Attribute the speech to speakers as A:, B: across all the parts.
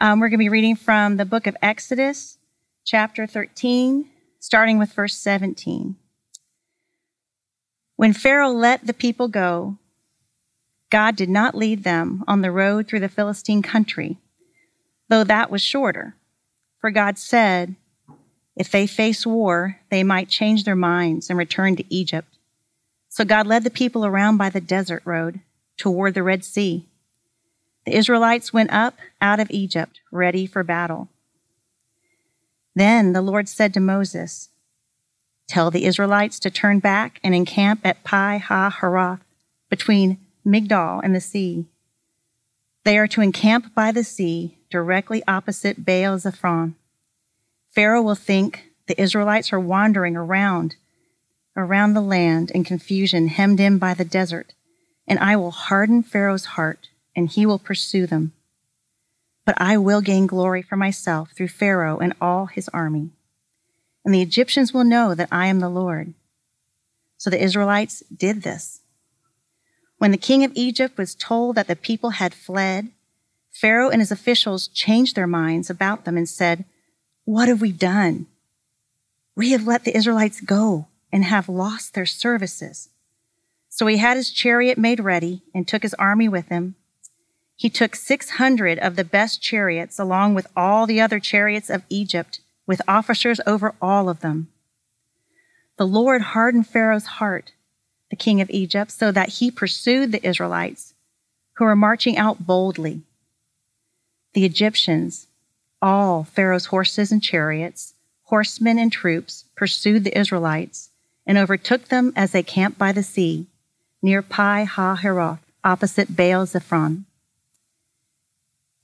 A: Um, we're going to be reading from the book of Exodus, chapter 13, starting with verse 17. When Pharaoh let the people go, God did not lead them on the road through the Philistine country, though that was shorter. For God said, if they face war, they might change their minds and return to Egypt. So God led the people around by the desert road toward the Red Sea. The Israelites went up out of Egypt, ready for battle. Then the Lord said to Moses, Tell the Israelites to turn back and encamp at Pi Hahiroth, between Migdol and the sea. They are to encamp by the sea, directly opposite Baal Zephon. Pharaoh will think the Israelites are wandering around, around the land in confusion, hemmed in by the desert, and I will harden Pharaoh's heart and he will pursue them. But I will gain glory for myself through Pharaoh and all his army. And the Egyptians will know that I am the Lord. So the Israelites did this. When the king of Egypt was told that the people had fled, Pharaoh and his officials changed their minds about them and said, What have we done? We have let the Israelites go and have lost their services. So he had his chariot made ready and took his army with him he took 600 of the best chariots along with all the other chariots of Egypt, with officers over all of them. The Lord hardened Pharaoh's heart, the king of Egypt, so that he pursued the Israelites, who were marching out boldly. The Egyptians, all Pharaoh's horses and chariots, horsemen and troops, pursued the Israelites and overtook them as they camped by the sea, near Pi Ha opposite Baal Zephon.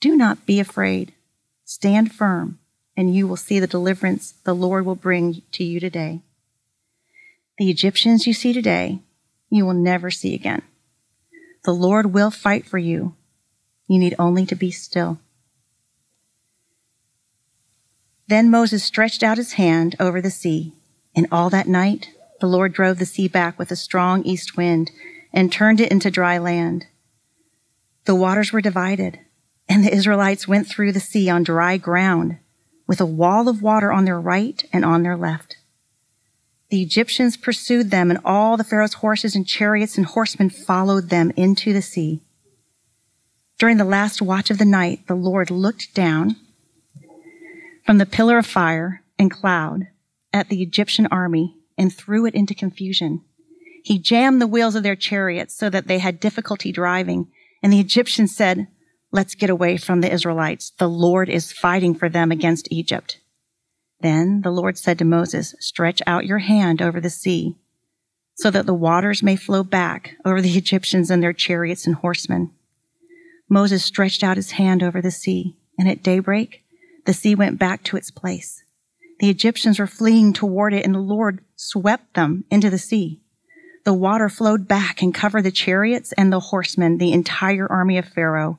A: do not be afraid. Stand firm, and you will see the deliverance the Lord will bring to you today. The Egyptians you see today, you will never see again. The Lord will fight for you. You need only to be still. Then Moses stretched out his hand over the sea, and all that night the Lord drove the sea back with a strong east wind and turned it into dry land. The waters were divided and the Israelites went through the sea on dry ground, with a wall of water on their right and on their left. The Egyptians pursued them, and all the Pharaoh's horses and chariots and horsemen followed them into the sea. During the last watch of the night, the Lord looked down from the pillar of fire and cloud at the Egyptian army and threw it into confusion. He jammed the wheels of their chariots so that they had difficulty driving, and the Egyptians said, Let's get away from the Israelites. The Lord is fighting for them against Egypt. Then the Lord said to Moses, Stretch out your hand over the sea, so that the waters may flow back over the Egyptians and their chariots and horsemen. Moses stretched out his hand over the sea, and at daybreak, the sea went back to its place. The Egyptians were fleeing toward it, and the Lord swept them into the sea. The water flowed back and covered the chariots and the horsemen, the entire army of Pharaoh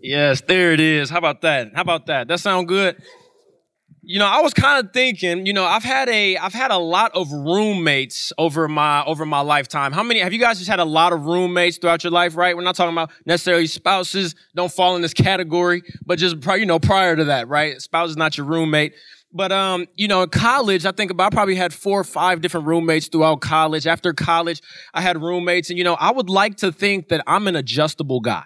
B: Yes, there it is. How about that? How about that? That sound good? You know, I was kind of thinking, you know, I've had a I've had a lot of roommates over my over my lifetime. How many have you guys just had a lot of roommates throughout your life, right? We're not talking about necessarily spouses, don't fall in this category, but just you know, prior to that, right? Spouse is not your roommate. But um, you know, in college, I think about I probably had four or five different roommates throughout college. After college, I had roommates, and you know, I would like to think that I'm an adjustable guy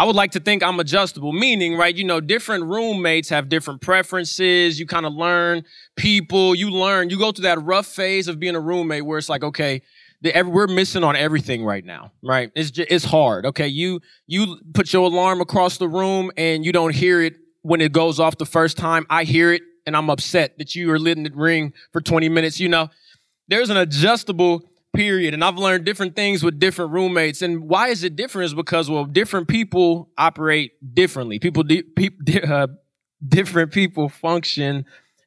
B: I would like to think I'm adjustable, meaning, right, you know, different roommates have different preferences. You kind of learn people, you learn, you go through that rough phase of being a roommate where it's like, okay, we're missing on everything right now, right? It's just, it's hard. Okay, you you put your alarm across the room and you don't hear it when it goes off the first time. I hear it and I'm upset that you are letting it ring for 20 minutes. You know, there's an adjustable period, and I've learned different things with different roommates. And why is it different? Is because well, different people operate differently. People, di- pe- uh, different people function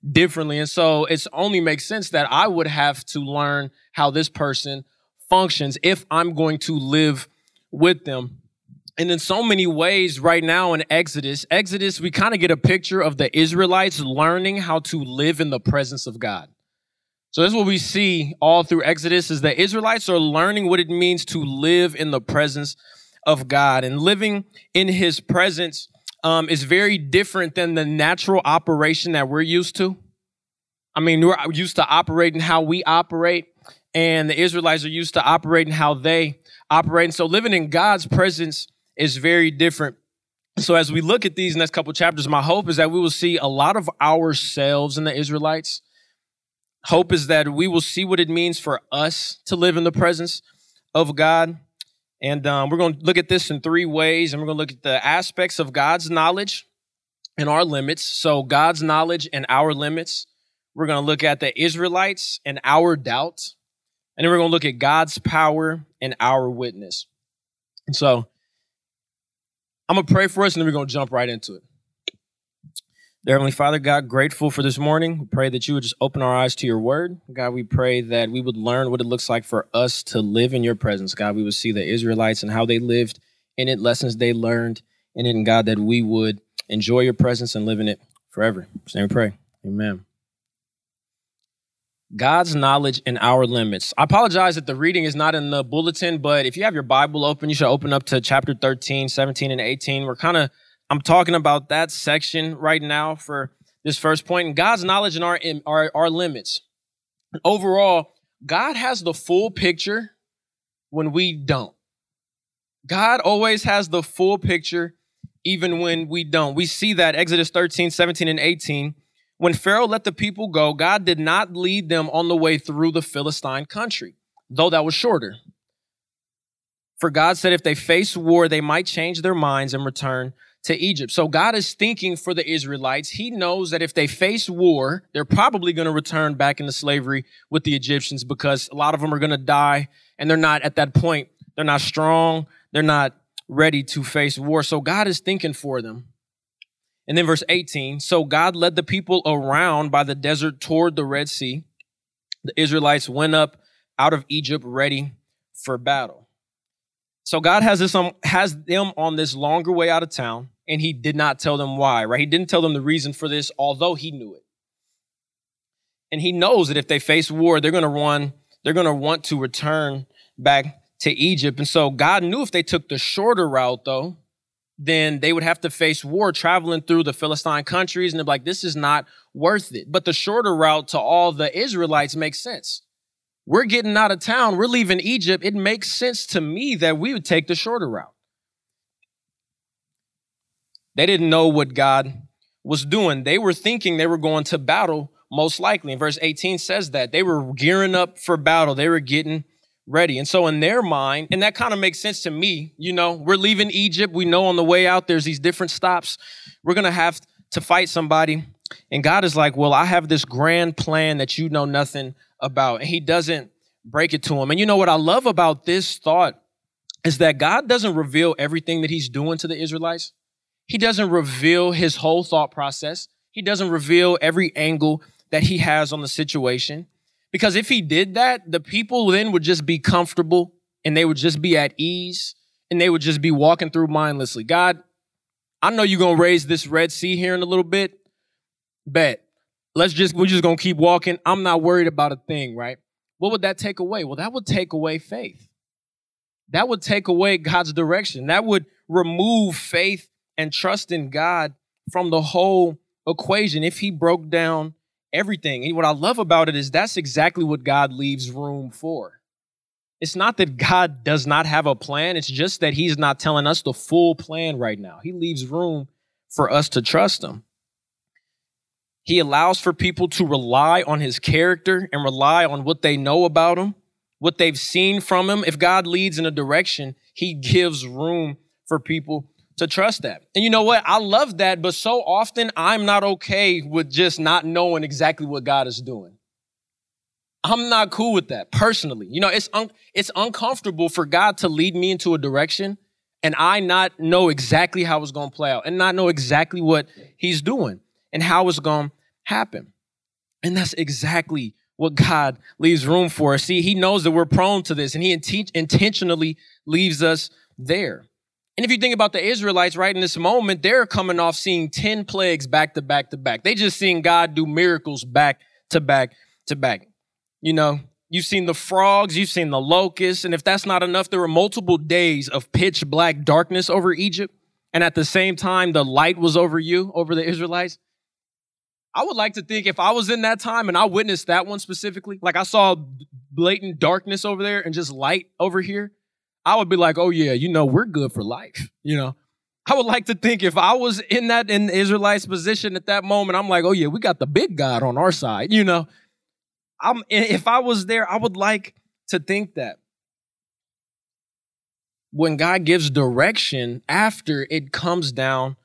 B: differently. And so it's only makes sense that I would have to learn how this person functions if I'm going to live with them. And in so many ways, right now in Exodus, Exodus, we kind of get a picture of the Israelites learning how to live in the presence of God. So this is what we see all through Exodus is that Israelites are learning what it means to live in the presence of God. And living in his presence um, is very different than the natural operation that we're used to. I mean, we're used to operating how we operate, and the Israelites are used to operating how they operate. And so living in God's presence is very different. So as we look at these next couple chapters, my hope is that we will see a lot of ourselves in the Israelites. Hope is that we will see what it means for us to live in the presence of God. And um, we're going to look at this in three ways, and we're going to look at the aspects of God's knowledge and our limits. So, God's knowledge and our limits. We're going to look at the Israelites and our doubt. And then we're going to look at God's power and our witness. And so, I'm going to pray for us, and then we're going to jump right into it. Dear Heavenly Father, God, grateful for this morning. We pray that you would just open our eyes to your word. God, we pray that we would learn what it looks like for us to live in your presence. God, we would see the Israelites and how they lived in it, lessons they learned in it, and God, that we would enjoy your presence and live in it forever. So we pray. Amen. God's knowledge and our limits. I apologize that the reading is not in the bulletin, but if you have your Bible open, you should open up to chapter 13, 17, and 18. We're kind of I'm talking about that section right now for this first point. God's knowledge and our, our, our limits. Overall, God has the full picture when we don't. God always has the full picture even when we don't. We see that Exodus 13, 17, and 18. When Pharaoh let the people go, God did not lead them on the way through the Philistine country, though that was shorter. For God said if they face war, they might change their minds and return to Egypt. So God is thinking for the Israelites. He knows that if they face war, they're probably going to return back into slavery with the Egyptians because a lot of them are going to die and they're not at that point. They're not strong. They're not ready to face war. So God is thinking for them. And then verse 18, so God led the people around by the desert toward the Red Sea. The Israelites went up out of Egypt ready for battle. So God has this has them on this longer way out of town and he did not tell them why, right? He didn't tell them the reason for this, although he knew it. And he knows that if they face war, they're going to run, they're going to want to return back to Egypt. And so God knew if they took the shorter route, though, then they would have to face war traveling through the Philistine countries. And they're like, this is not worth it. But the shorter route to all the Israelites makes sense. We're getting out of town. We're leaving Egypt. It makes sense to me that we would take the shorter route. They didn't know what God was doing. They were thinking they were going to battle, most likely. And verse 18 says that they were gearing up for battle, they were getting ready. And so, in their mind, and that kind of makes sense to me, you know, we're leaving Egypt. We know on the way out there's these different stops. We're going to have to fight somebody. And God is like, Well, I have this grand plan that you know nothing about. And He doesn't break it to him. And you know what I love about this thought is that God doesn't reveal everything that He's doing to the Israelites. He doesn't reveal his whole thought process. He doesn't reveal every angle that he has on the situation. Because if he did that, the people then would just be comfortable and they would just be at ease and they would just be walking through mindlessly. God, I know you're going to raise this Red Sea here in a little bit. Bet. Let's just, we're just going to keep walking. I'm not worried about a thing, right? What would that take away? Well, that would take away faith. That would take away God's direction. That would remove faith and trust in God from the whole equation if he broke down everything. And what I love about it is that's exactly what God leaves room for. It's not that God does not have a plan, it's just that He's not telling us the full plan right now. He leaves room for us to trust Him. He allows for people to rely on His character and rely on what they know about Him, what they've seen from Him. If God leads in a direction, He gives room for people to trust that. And you know what? I love that, but so often I'm not okay with just not knowing exactly what God is doing. I'm not cool with that personally. You know, it's un- it's uncomfortable for God to lead me into a direction and I not know exactly how it's going to play out and not know exactly what he's doing and how it's going to happen. And that's exactly what God leaves room for. See, he knows that we're prone to this and he int- intentionally leaves us there. And if you think about the Israelites right in this moment, they're coming off seeing 10 plagues back to back to back. They just seeing God do miracles back to back to back. You know, you've seen the frogs, you've seen the locusts, and if that's not enough, there were multiple days of pitch black darkness over Egypt. And at the same time, the light was over you, over the Israelites. I would like to think if I was in that time and I witnessed that one specifically, like I saw blatant darkness over there and just light over here, I would be like, oh yeah, you know, we're good for life. You know, I would like to think if I was in that in Israelites position at that moment, I'm like, oh yeah, we got the big God on our side. You know, I'm if I was there, I would like to think that when God gives direction after it comes down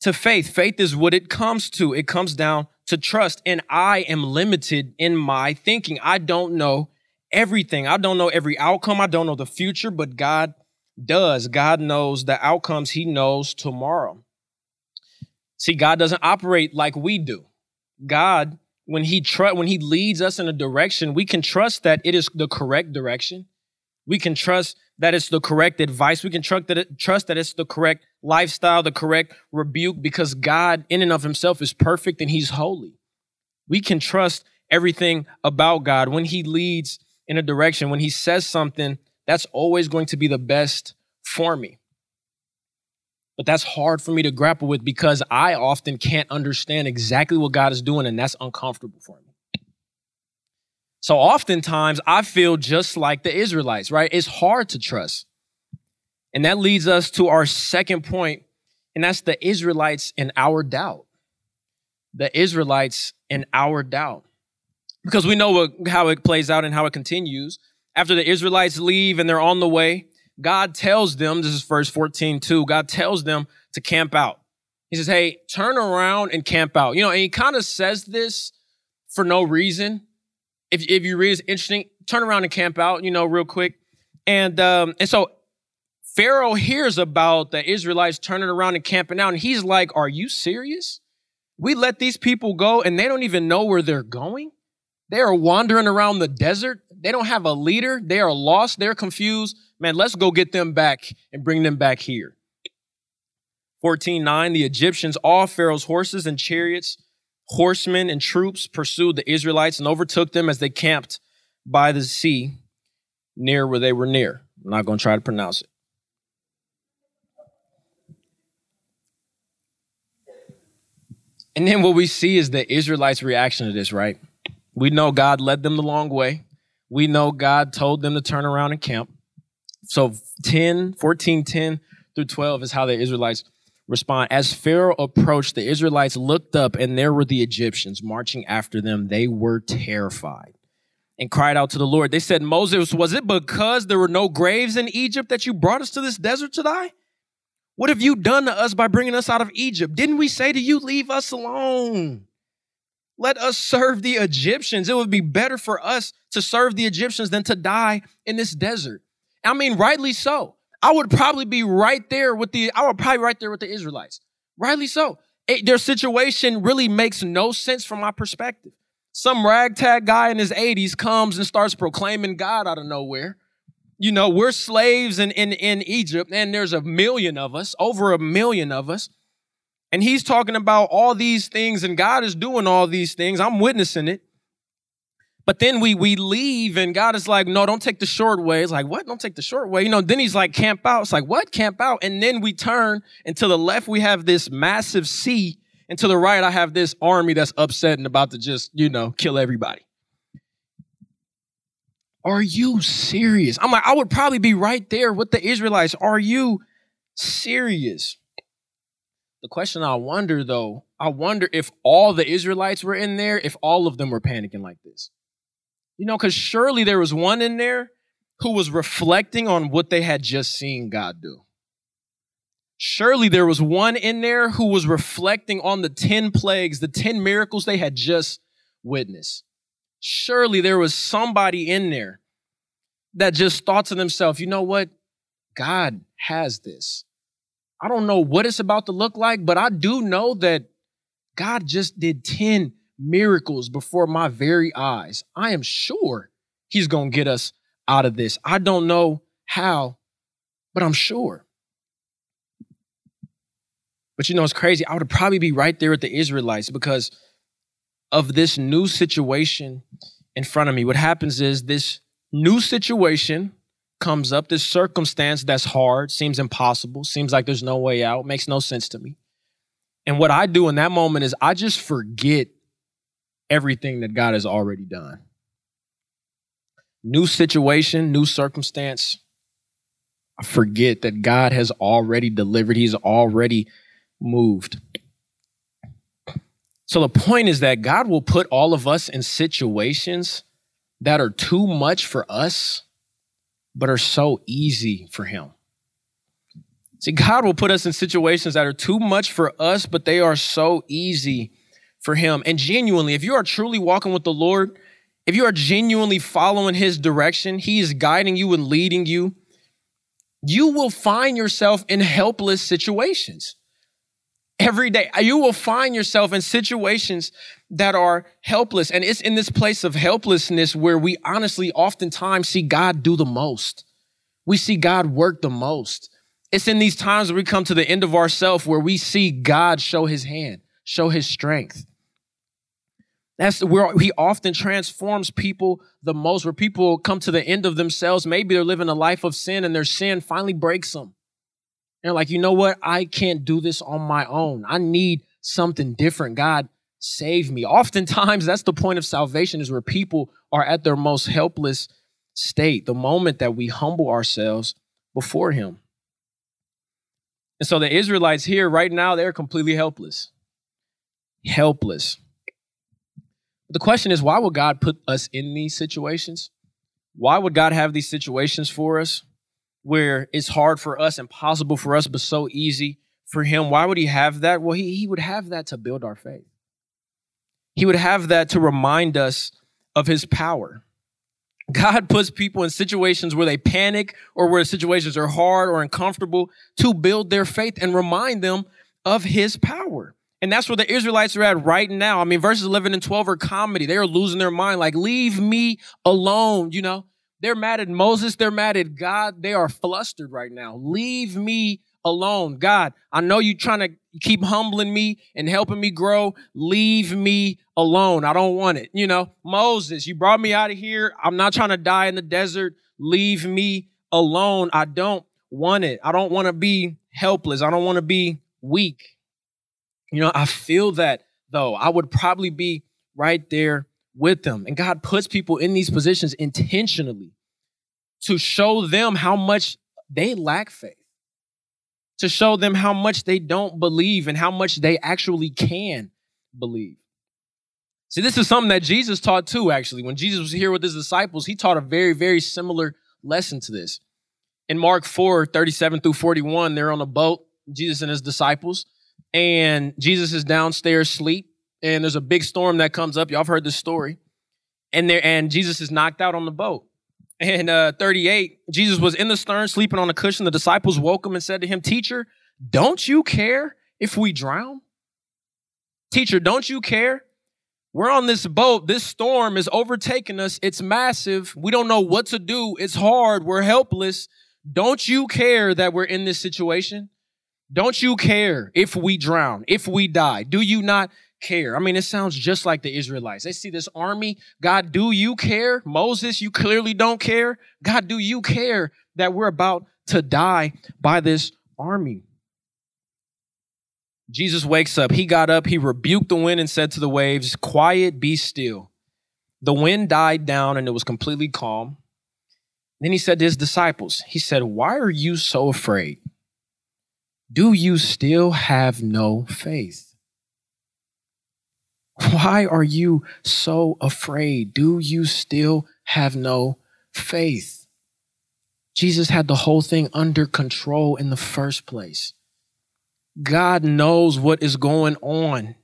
B: to faith. Faith is what it comes to. It comes down to trust. And I am limited in my thinking. I don't know everything. I don't know every outcome. I don't know the future, but God does. God knows the outcomes. He knows tomorrow. See, God doesn't operate like we do. God, when he tr- when he leads us in a direction, we can trust that it is the correct direction. We can trust that it's the correct advice. We can that it, trust that it's the correct lifestyle, the correct rebuke, because God, in and of Himself, is perfect and He's holy. We can trust everything about God when He leads in a direction, when he says something, that's always going to be the best for me. But that's hard for me to grapple with because I often can't understand exactly what God is doing, and that's uncomfortable for me. So oftentimes I feel just like the Israelites, right? It's hard to trust. And that leads us to our second point, and that's the Israelites in our doubt. The Israelites in our doubt because we know what, how it plays out and how it continues. After the Israelites leave and they're on the way, God tells them, this is verse 14 too, God tells them to camp out. He says, hey, turn around and camp out. You know, and he kind of says this for no reason. If, if you read it's interesting, turn around and camp out, you know, real quick. And um, and so Pharaoh hears about the Israelites turning around and camping out, and he's like, Are you serious? We let these people go and they don't even know where they're going? They are wandering around the desert. They don't have a leader. They are lost. They're confused. Man, let's go get them back and bring them back here. 14:9 The Egyptians, all Pharaoh's horses and chariots, horsemen and troops pursued the Israelites and overtook them as they camped by the sea near where they were near. I'm not going to try to pronounce it. And then what we see is the Israelites' reaction to this, right? We know God led them the long way. We know God told them to turn around and camp. So 10, 14, 10 through 12 is how the Israelites respond. As Pharaoh approached, the Israelites looked up and there were the Egyptians marching after them. They were terrified and cried out to the Lord. They said, Moses, was it because there were no graves in Egypt that you brought us to this desert to die? What have you done to us by bringing us out of Egypt? Didn't we say to you, leave us alone? Let us serve the Egyptians. It would be better for us to serve the Egyptians than to die in this desert. I mean, rightly so. I would probably be right there with the, I would probably right there with the Israelites. Rightly so. It, their situation really makes no sense from my perspective. Some ragtag guy in his 80s comes and starts proclaiming God out of nowhere. You know, we're slaves in, in, in Egypt, and there's a million of us, over a million of us. And he's talking about all these things, and God is doing all these things. I'm witnessing it. But then we we leave, and God is like, no, don't take the short way. It's like, what? Don't take the short way. You know, then he's like, camp out. It's like, what? Camp out. And then we turn, and to the left, we have this massive sea. And to the right, I have this army that's upset and about to just, you know, kill everybody. Are you serious? I'm like, I would probably be right there with the Israelites. Are you serious? The question I wonder though, I wonder if all the Israelites were in there, if all of them were panicking like this. You know, because surely there was one in there who was reflecting on what they had just seen God do. Surely there was one in there who was reflecting on the 10 plagues, the 10 miracles they had just witnessed. Surely there was somebody in there that just thought to themselves, you know what? God has this. I don't know what it's about to look like, but I do know that God just did 10 miracles before my very eyes. I am sure He's going to get us out of this. I don't know how, but I'm sure. But you know, it's crazy. I would probably be right there with the Israelites because of this new situation in front of me. What happens is this new situation comes up, this circumstance that's hard, seems impossible, seems like there's no way out, makes no sense to me. And what I do in that moment is I just forget everything that God has already done. New situation, new circumstance. I forget that God has already delivered, He's already moved. So the point is that God will put all of us in situations that are too much for us but are so easy for him. See, God will put us in situations that are too much for us, but they are so easy for him. And genuinely, if you are truly walking with the Lord, if you are genuinely following his direction, he is guiding you and leading you, you will find yourself in helpless situations every day. You will find yourself in situations that are helpless. And it's in this place of helplessness where we honestly oftentimes see God do the most. We see God work the most. It's in these times where we come to the end of ourself where we see God show his hand, show his strength. That's where he often transforms people the most, where people come to the end of themselves. Maybe they're living a life of sin and their sin finally breaks them. And like, you know what? I can't do this on my own. I need something different. God, save me. Oftentimes, that's the point of salvation is where people are at their most helpless state, the moment that we humble ourselves before Him. And so the Israelites here right now, they're completely helpless. Helpless. The question is, why would God put us in these situations? Why would God have these situations for us? where it's hard for us, impossible for us, but so easy for him. Why would he have that? Well, he, he would have that to build our faith. He would have that to remind us of his power. God puts people in situations where they panic or where situations are hard or uncomfortable to build their faith and remind them of his power. And that's where the Israelites are at right now. I mean, verses 11 and 12 are comedy. They are losing their mind, like, leave me alone, you know? They're mad at Moses. They're mad at God. They are flustered right now. Leave me alone. God, I know you're trying to keep humbling me and helping me grow. Leave me alone. I don't want it. You know, Moses, you brought me out of here. I'm not trying to die in the desert. Leave me alone. I don't want it. I don't want to be helpless. I don't want to be weak. You know, I feel that though. I would probably be right there with them. And God puts people in these positions intentionally to show them how much they lack faith, to show them how much they don't believe and how much they actually can believe. See, this is something that Jesus taught too, actually. When Jesus was here with his disciples, he taught a very, very similar lesson to this. In Mark 4 37 through 41, they're on a boat, Jesus and his disciples, and Jesus is downstairs asleep and there's a big storm that comes up. Y'all have heard this story. And there, and Jesus is knocked out on the boat. And uh, 38, Jesus was in the stern, sleeping on a cushion. The disciples woke him and said to him, Teacher, don't you care if we drown? Teacher, don't you care? We're on this boat. This storm is overtaking us. It's massive. We don't know what to do. It's hard. We're helpless. Don't you care that we're in this situation? Don't you care if we drown, if we die? Do you not care. I mean, it sounds just like the Israelites. They see this army. God, do you care? Moses, you clearly don't care. God, do you care that we're about to die by this army? Jesus wakes up. He got up, he rebuked the wind and said to the waves, Quiet, be still. The wind died down and it was completely calm. Then he said to his disciples, He said, Why are you so afraid? Do you still have no faith? Why are you so afraid? Do you still have no faith? Jesus had the whole thing under control in the first place. God knows what is going on.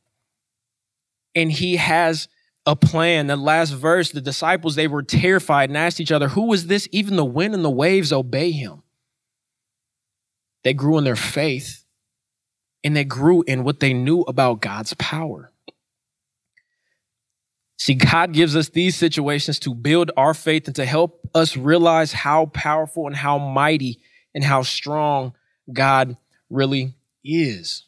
B: And he has a plan. The last verse, the disciples, they were terrified and asked each other, Who is this? Even the wind and the waves obey him. They grew in their faith and they grew in what they knew about God's power. See, God gives us these situations to build our faith and to help us realize how powerful and how mighty and how strong God really is.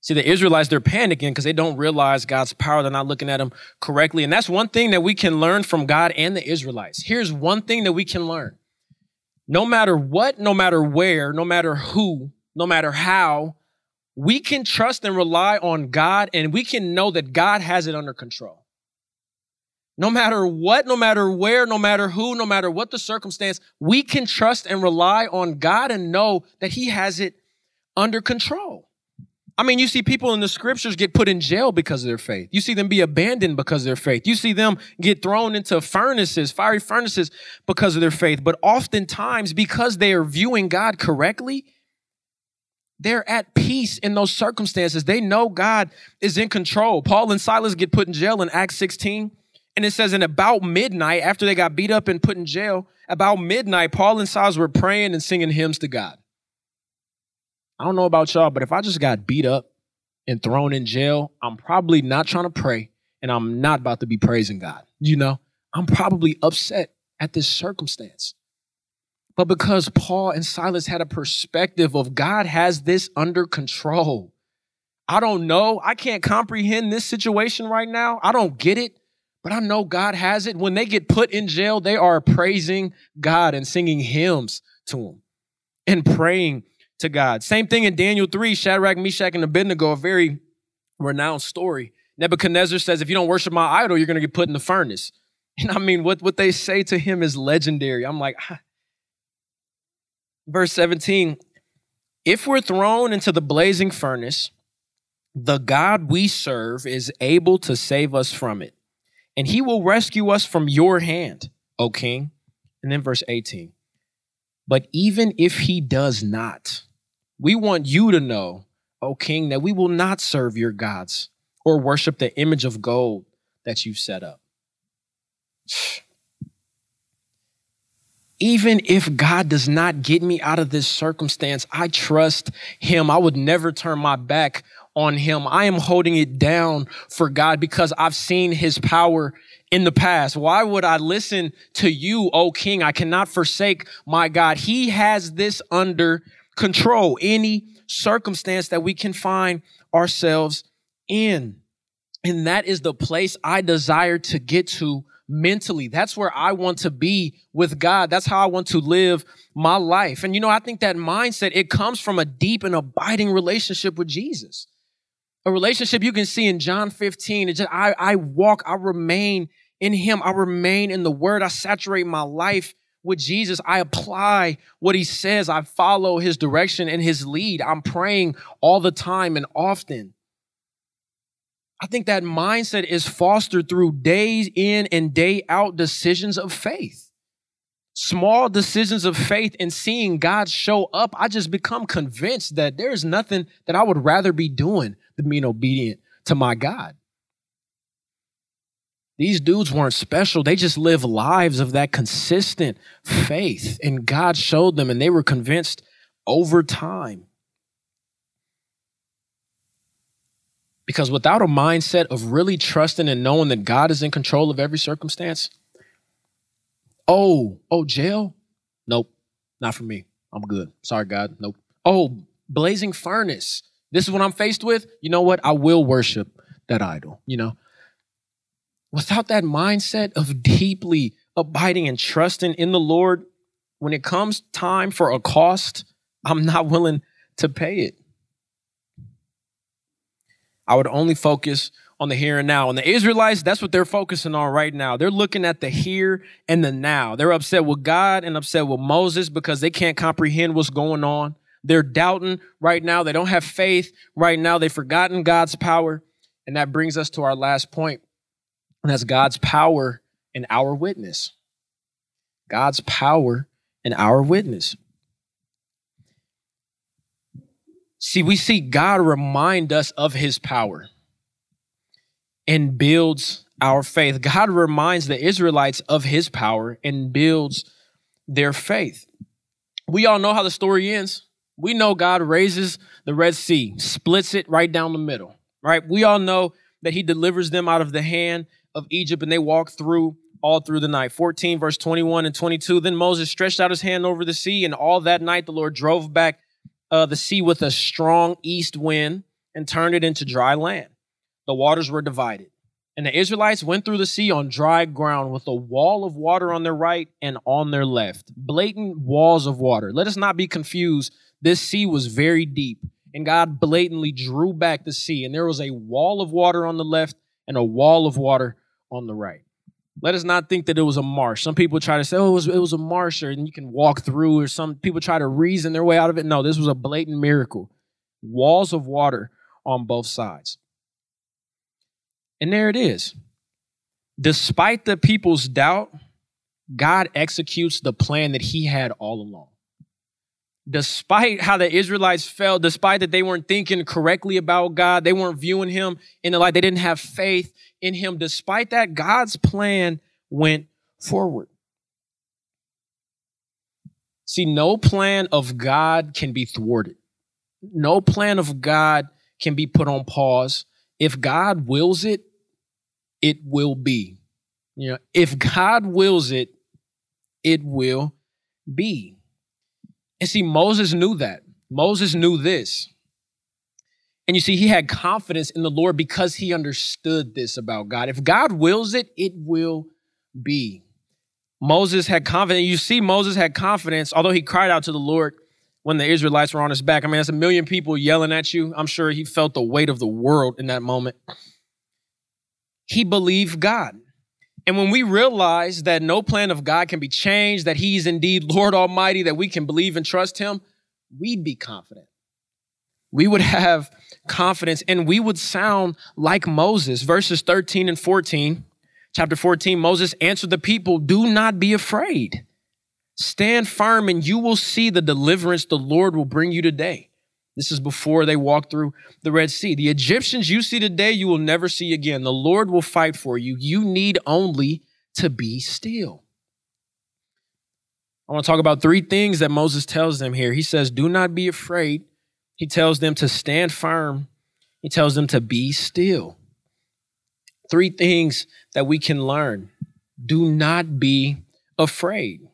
B: See, the Israelites, they're panicking because they don't realize God's power. They're not looking at Him correctly. And that's one thing that we can learn from God and the Israelites. Here's one thing that we can learn no matter what, no matter where, no matter who, no matter how, we can trust and rely on God and we can know that God has it under control. No matter what, no matter where, no matter who, no matter what the circumstance, we can trust and rely on God and know that He has it under control. I mean, you see people in the scriptures get put in jail because of their faith. You see them be abandoned because of their faith. You see them get thrown into furnaces, fiery furnaces because of their faith. But oftentimes, because they are viewing God correctly, they're at peace in those circumstances. They know God is in control. Paul and Silas get put in jail in Acts 16. And it says, in about midnight, after they got beat up and put in jail, about midnight, Paul and Silas were praying and singing hymns to God. I don't know about y'all, but if I just got beat up and thrown in jail, I'm probably not trying to pray and I'm not about to be praising God. You know, I'm probably upset at this circumstance. But because Paul and Silas had a perspective of God has this under control. I don't know. I can't comprehend this situation right now. I don't get it, but I know God has it. When they get put in jail, they are praising God and singing hymns to Him and praying to God. Same thing in Daniel 3, Shadrach, Meshach, and Abednego, a very renowned story. Nebuchadnezzar says, if you don't worship my idol, you're going to get put in the furnace. And I mean, what, what they say to him is legendary. I'm like, ah. Verse 17, if we're thrown into the blazing furnace, the God we serve is able to save us from it, and he will rescue us from your hand, O king. And then verse 18, but even if he does not, we want you to know, O king, that we will not serve your gods or worship the image of gold that you've set up. Even if God does not get me out of this circumstance, I trust Him. I would never turn my back on Him. I am holding it down for God because I've seen His power in the past. Why would I listen to you, O King? I cannot forsake my God. He has this under control any circumstance that we can find ourselves in. And that is the place I desire to get to mentally. That's where I want to be with God. That's how I want to live my life. And you know, I think that mindset, it comes from a deep and abiding relationship with Jesus. A relationship you can see in John 15. It's just, I, I walk, I remain in him. I remain in the word. I saturate my life with Jesus, I apply what he says. I follow his direction and his lead. I'm praying all the time and often. I think that mindset is fostered through days in and day out decisions of faith. Small decisions of faith and seeing God show up, I just become convinced that there's nothing that I would rather be doing than being obedient to my God. These dudes weren't special. They just lived lives of that consistent faith. And God showed them, and they were convinced over time. Because without a mindset of really trusting and knowing that God is in control of every circumstance, oh, oh, jail? Nope, not for me. I'm good. Sorry, God. Nope. Oh, blazing furnace. This is what I'm faced with. You know what? I will worship that idol, you know? without that mindset of deeply abiding and trusting in the Lord, when it comes time for a cost, I'm not willing to pay it. I would only focus on the here and now. And the Israelites, that's what they're focusing on right now. They're looking at the here and the now. They're upset with God and upset with Moses because they can't comprehend what's going on. They're doubting right now. They don't have faith right now. They've forgotten God's power. And that brings us to our last point, and that's God's power and our witness. God's power and our witness. See, we see God remind us of his power and builds our faith. God reminds the Israelites of his power and builds their faith. We all know how the story ends. We know God raises the Red Sea, splits it right down the middle, right? We all know that he delivers them out of the hand of Egypt and they walk through all through the night. 14, verse 21 and 22. Then Moses stretched out his hand over the sea, and all that night the Lord drove back uh, the sea with a strong east wind and turned it into dry land. The waters were divided. And the Israelites went through the sea on dry ground with a wall of water on their right and on their left. Blatant walls of water. Let us not be confused. This sea was very deep, and God blatantly drew back the sea, and there was a wall of water on the left and a wall of water on the right. Let us not think that it was a marsh. Some people try to say, oh, it was, it was a marsh, or and you can walk through, or some people try to reason their way out of it. No, this was a blatant miracle. Walls of water on both sides. And there it is. Despite the people's doubt, God executes the plan that he had all along. Despite how the Israelites felt, despite that they weren't thinking correctly about God, they weren't viewing him in the light, they didn't have faith in him. Despite that, God's plan went forward. See, no plan of God can be thwarted. No plan of God can be put on pause. If God wills it, it will be. You know, if God wills it, it will be. And see, Moses knew that. Moses knew this. And you see, he had confidence in the Lord because he understood this about God. If God wills it, it will be. Moses had confidence. You see, Moses had confidence, although he cried out to the Lord when the Israelites were on his back. I mean, that's a million people yelling at you. I'm sure he felt the weight of the world in that moment he believed God. And when we realize that no plan of God can be changed, that he's indeed Lord Almighty, that we can believe and trust him, we'd be confident. We would have confidence and we would sound like Moses. Verses 13 and 14, chapter 14, Moses answered the people, Do not be afraid. Stand firm and you will see the deliverance the Lord will bring you today. This is before they walked through the Red Sea. The Egyptians you see today, you will never see again. The Lord will fight for you. You need only to be still. I want to talk about three things that Moses tells them here. He says, Do not be afraid. He tells them to stand firm. He tells them to be still. Three things that we can learn. Do not be afraid.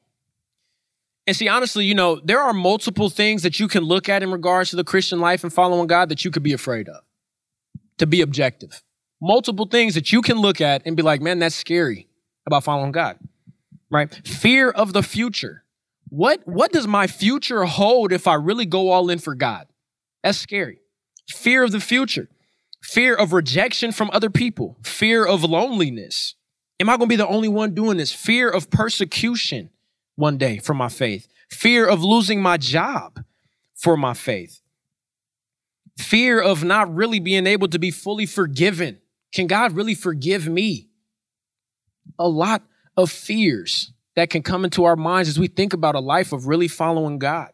B: And see, honestly, you know, there are multiple things that you can look at in regards to the Christian life and following God that you could be afraid of, to be objective. Multiple things that you can look at and be like, man, that's scary about following God, right? Fear of the future. What, what does my future hold if I really go all in for God? That's scary. Fear of the future, fear of rejection from other people, fear of loneliness. Am I going to be the only one doing this? Fear of persecution one day for my faith, fear of losing my job for my faith, fear of not really being able to be fully forgiven. Can God really forgive me? A lot of fears that can come into our minds as we think about a life of really following God.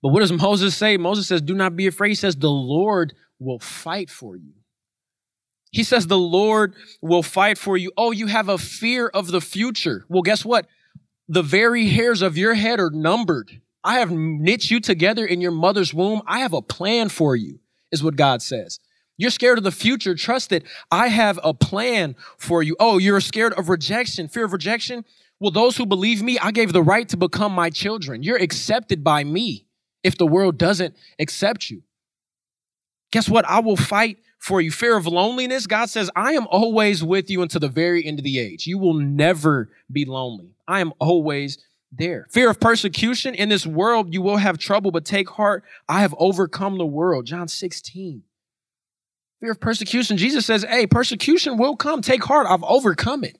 B: But what does Moses say? Moses says, Do not be afraid. He says, The Lord will fight for you. He says, The Lord will fight for you. Oh, you have a fear of the future. Well, guess what? The very hairs of your head are numbered. I have knit you together in your mother's womb. I have a plan for you, is what God says. You're scared of the future. Trust that I have a plan for you. Oh, you're scared of rejection, fear of rejection. Well, those who believe me, I gave the right to become my children. You're accepted by me if the world doesn't accept you. Guess what? I will fight for you. Fear of loneliness, God says, I am always with you until the very end of the age. You will never be lonely. I am always there. Fear of persecution in this world, you will have trouble, but take heart. I have overcome the world. John 16. Fear of persecution. Jesus says, hey, persecution will come. Take heart. I've overcome it.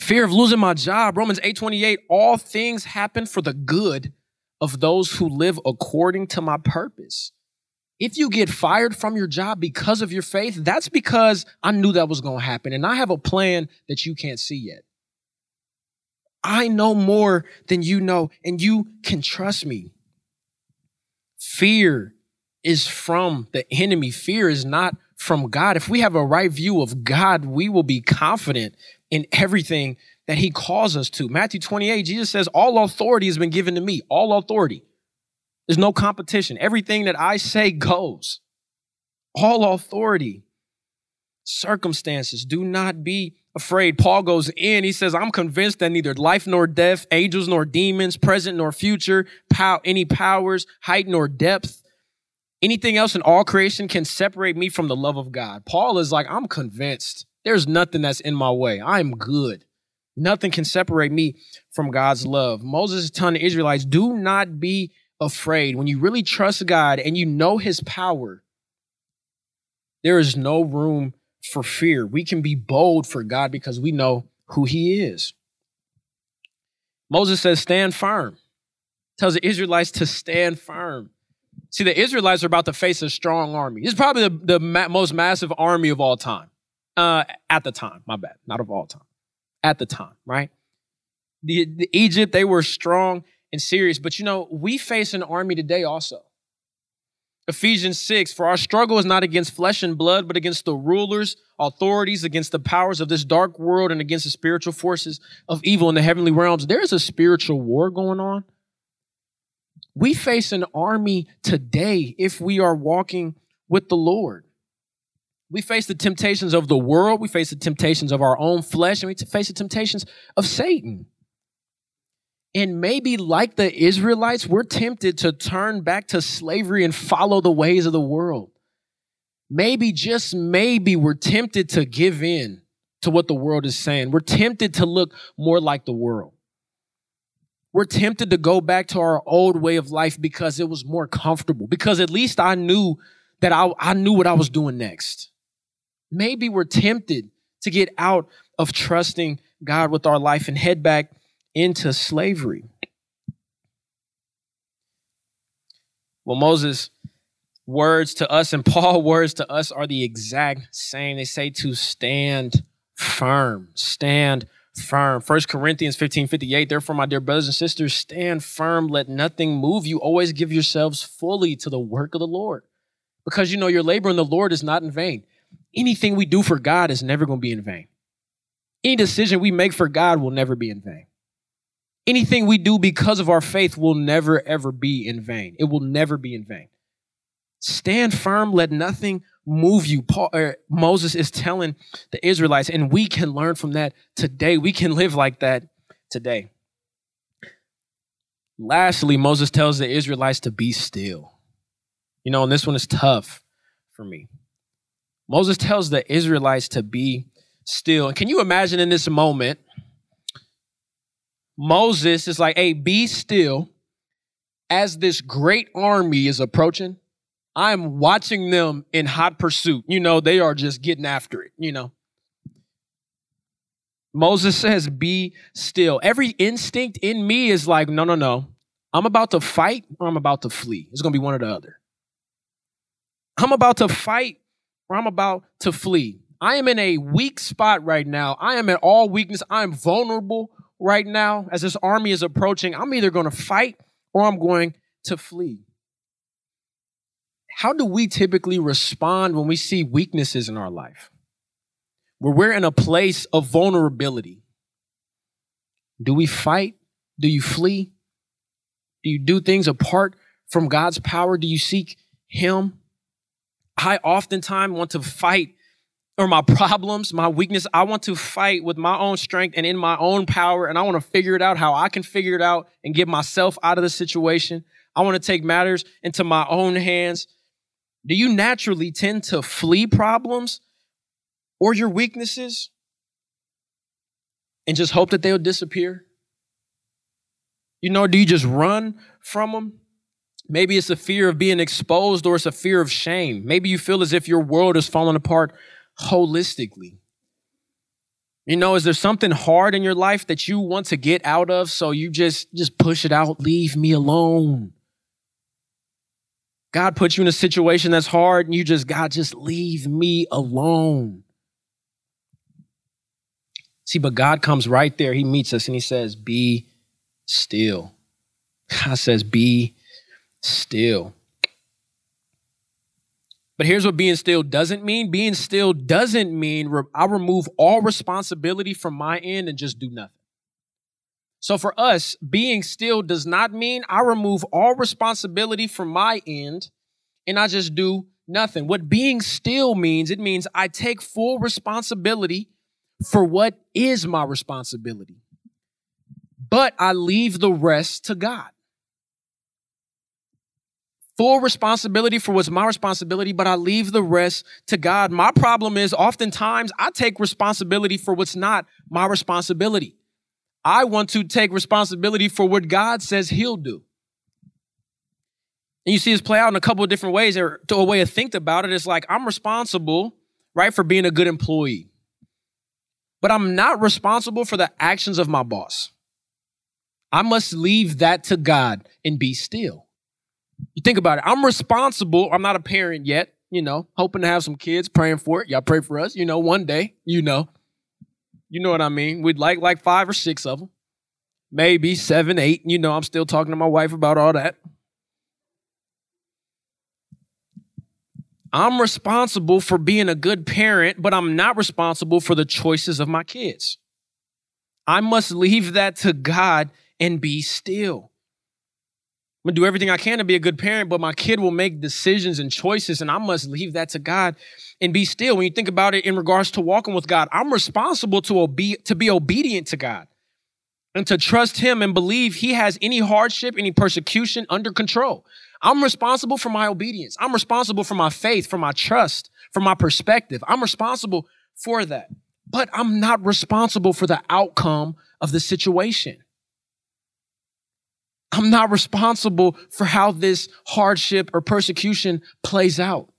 B: Fear of losing my job. Romans 8:28. All things happen for the good of those who live according to my purpose. If you get fired from your job because of your faith, that's because I knew that was going to happen. And I have a plan that you can't see yet. I know more than you know, and you can trust me. Fear is from the enemy. Fear is not from God. If we have a right view of God, we will be confident in everything that he calls us to. Matthew 28, Jesus says, All authority has been given to me. All authority. There's no competition. Everything that I say goes. All authority. Circumstances. Do not be afraid. Paul goes in. He says, I'm convinced that neither life nor death, angels nor demons, present nor future, pow- any powers, height nor depth, anything else in all creation can separate me from the love of God. Paul is like, I'm convinced there's nothing that's in my way. I'm good. Nothing can separate me from God's love. Moses is telling the Israelites, do not be afraid. When you really trust God and you know his power, there is no room for fear. We can be bold for God because we know who he is. Moses says, stand firm. Tells the Israelites to stand firm. See, the Israelites are about to face a strong army. This is probably the, the ma- most massive army of all time. Uh, at the time, my bad, not of all time. At the time, right? The, the Egypt, they were strong and serious. But you know, we face an army today also. Ephesians 6 For our struggle is not against flesh and blood, but against the rulers, authorities, against the powers of this dark world, and against the spiritual forces of evil in the heavenly realms. There's a spiritual war going on. We face an army today if we are walking with the Lord. We face the temptations of the world, we face the temptations of our own flesh, and we face the temptations of Satan. And maybe, like the Israelites, we're tempted to turn back to slavery and follow the ways of the world. Maybe, just maybe, we're tempted to give in to what the world is saying. We're tempted to look more like the world. We're tempted to go back to our old way of life because it was more comfortable, because at least I knew that I, I knew what I was doing next. Maybe we're tempted to get out of trusting God with our life and head back into slavery. Well, Moses' words to us and Paul words to us are the exact same. They say to stand firm, stand firm. First Corinthians 15 58. Therefore, my dear brothers and sisters, stand firm. Let nothing move you. Always give yourselves fully to the work of the Lord. Because you know your labor in the Lord is not in vain. Anything we do for God is never going to be in vain. Any decision we make for God will never be in vain. Anything we do because of our faith will never, ever be in vain. It will never be in vain. Stand firm, let nothing move you. Paul, er, Moses is telling the Israelites, and we can learn from that today. We can live like that today. Lastly, Moses tells the Israelites to be still. You know, and this one is tough for me. Moses tells the Israelites to be still. And can you imagine in this moment, Moses is like, hey, be still as this great army is approaching. I'm watching them in hot pursuit. You know, they are just getting after it, you know. Moses says, be still. Every instinct in me is like, no, no, no. I'm about to fight or I'm about to flee. It's going to be one or the other. I'm about to fight or I'm about to flee. I am in a weak spot right now. I am at all weakness. I am vulnerable right now as this army is approaching, I'm either going to fight or I'm going to flee. How do we typically respond when we see weaknesses in our life? Where we're in a place of vulnerability. Do we fight? Do you flee? Do you do things apart from God's power? Do you seek Him? I oftentimes want to fight or my problems, my weakness. I want to fight with my own strength and in my own power. And I want to figure it out how I can figure it out and get myself out of the situation. I want to take matters into my own hands. Do you naturally tend to flee problems or your weaknesses and just hope that they'll disappear? You know, do you just run from them? Maybe it's a fear of being exposed or it's a fear of shame. Maybe you feel as if your world is falling apart holistically. You know, is there something hard in your life that you want to get out of so you just just push it out, leave me alone. God puts you in a situation that's hard and you just God just leave me alone. See, but God comes right there. He meets us and he says, "Be still." God says, "Be still." But here's what being still doesn't mean. Being still doesn't mean re- I remove all responsibility from my end and just do nothing. So for us, being still does not mean I remove all responsibility from my end and I just do nothing. What being still means, it means I take full responsibility for what is my responsibility, but I leave the rest to God full responsibility for what's my responsibility, but I leave the rest to God. My problem is oftentimes I take responsibility for what's not my responsibility. I want to take responsibility for what God says He'll do. And you see this play out in a couple of different ways, or a way to think about it. It's like I'm responsible, right, for being a good employee, but I'm not responsible for the actions of my boss. I must leave that to God and be still. You think about it. I'm responsible. I'm not a parent yet, you know, hoping to have some kids, praying for it. Y'all pray for us, you know, one day, you know. You know what I mean? We'd like like five or six of them. Maybe seven, eight. You know, I'm still talking to my wife about all that. I'm responsible for being a good parent, but I'm not responsible for the choices of my kids. I must leave that to God and be still. I'm gonna do everything I can to be a good parent, but my kid will make decisions and choices, and I must leave that to God and be still. When you think about it in regards to walking with God, I'm responsible to obe- to be obedient to God and to trust Him and believe He has any hardship, any persecution under control. I'm responsible for my obedience. I'm responsible for my faith, for my trust, for my perspective. I'm responsible for that, but I'm not responsible for the outcome of the situation. I'm not responsible for how this hardship or persecution plays out.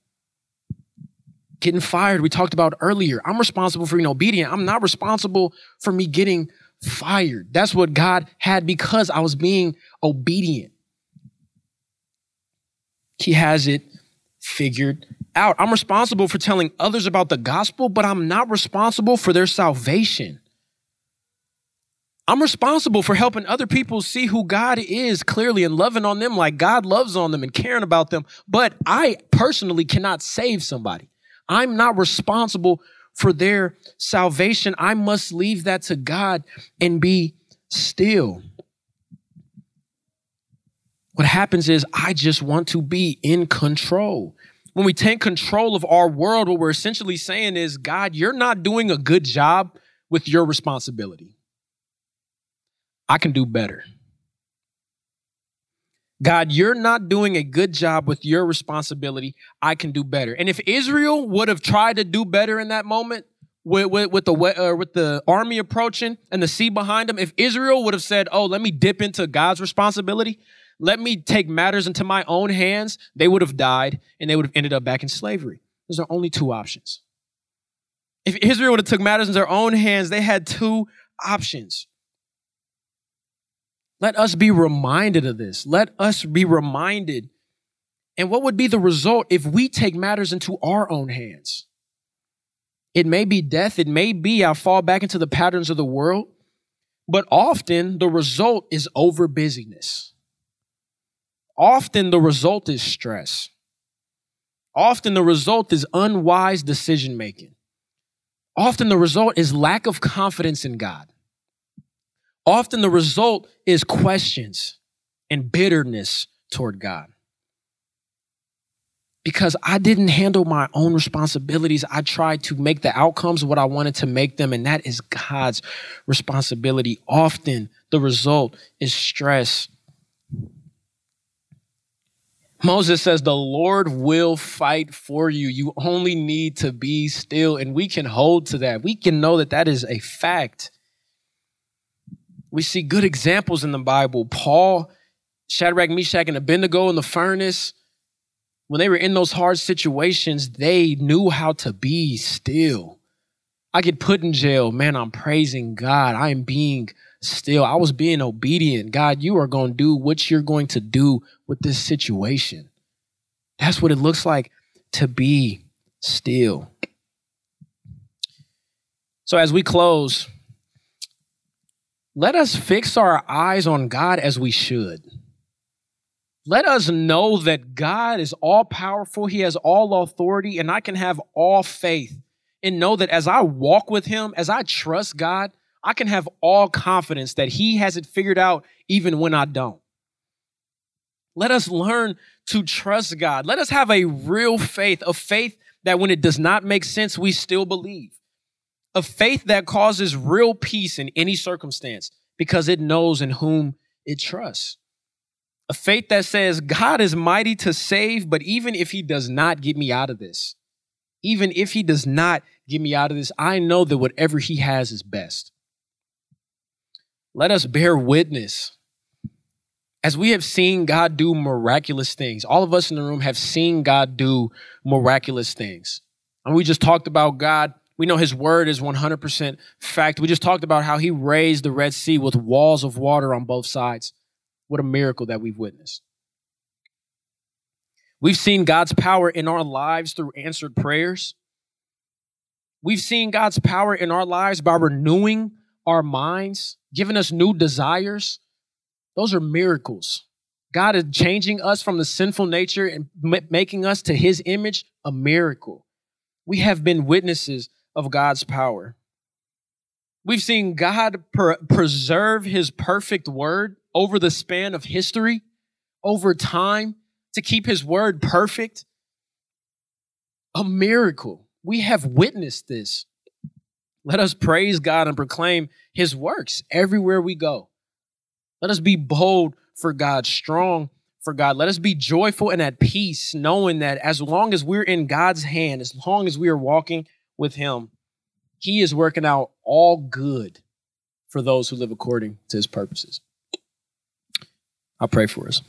B: Getting fired, we talked about earlier. I'm responsible for being obedient. I'm not responsible for me getting fired. That's what God had because I was being obedient. He has it figured out. I'm responsible for telling others about the gospel, but I'm not responsible for their salvation. I'm responsible for helping other people see who God is clearly and loving on them like God loves on them and caring about them. But I personally cannot save somebody. I'm not responsible for their salvation. I must leave that to God and be still. What happens is I just want to be in control. When we take control of our world, what we're essentially saying is, God, you're not doing a good job with your responsibility. I can do better. God, you're not doing a good job with your responsibility. I can do better. And if Israel would have tried to do better in that moment, with, with, with the uh, with the army approaching and the sea behind them, if Israel would have said, "Oh, let me dip into God's responsibility, let me take matters into my own hands," they would have died and they would have ended up back in slavery. Those are only two options. If Israel would have took matters in their own hands, they had two options. Let us be reminded of this. Let us be reminded. And what would be the result if we take matters into our own hands? It may be death. It may be I fall back into the patterns of the world. But often the result is over busyness. Often the result is stress. Often the result is unwise decision making. Often the result is lack of confidence in God. Often the result is questions and bitterness toward God. Because I didn't handle my own responsibilities. I tried to make the outcomes what I wanted to make them, and that is God's responsibility. Often the result is stress. Moses says, The Lord will fight for you. You only need to be still. And we can hold to that. We can know that that is a fact we see good examples in the Bible. Paul Shadrach, Meshach, and Abednego in the furnace, when they were in those hard situations, they knew how to be still. I get put in jail. Man, I'm praising God. I am being still. I was being obedient. God, you are going to do what you're going to do with this situation. That's what it looks like to be still. So, as we close, let us fix our eyes on God as we should. Let us know that God is all powerful, He has all authority, and I can have all faith and know that as I walk with Him, as I trust God, I can have all confidence that He has it figured out even when I don't. Let us learn to trust God. Let us have a real faith, a faith that when it does not make sense, we still believe. A faith that causes real peace in any circumstance because it knows in whom it trusts. A faith that says, God is mighty to save, but even if He does not get me out of this, even if He does not get me out of this, I know that whatever He has is best. Let us bear witness. As we have seen God do miraculous things, all of us in the room have seen God do miraculous things. And we just talked about God. We know his word is 100% fact. We just talked about how he raised the Red Sea with walls of water on both sides. What a miracle that we've witnessed. We've seen God's power in our lives through answered prayers. We've seen God's power in our lives by renewing our minds, giving us new desires. Those are miracles. God is changing us from the sinful nature and making us to his image, a miracle. We have been witnesses of God's power. We've seen God per- preserve his perfect word over the span of history, over time, to keep his word perfect. A miracle. We have witnessed this. Let us praise God and proclaim his works everywhere we go. Let us be bold for God, strong for God. Let us be joyful and at peace, knowing that as long as we're in God's hand, as long as we are walking with him, he is working out all good for those who live according to his purposes. I'll pray for us.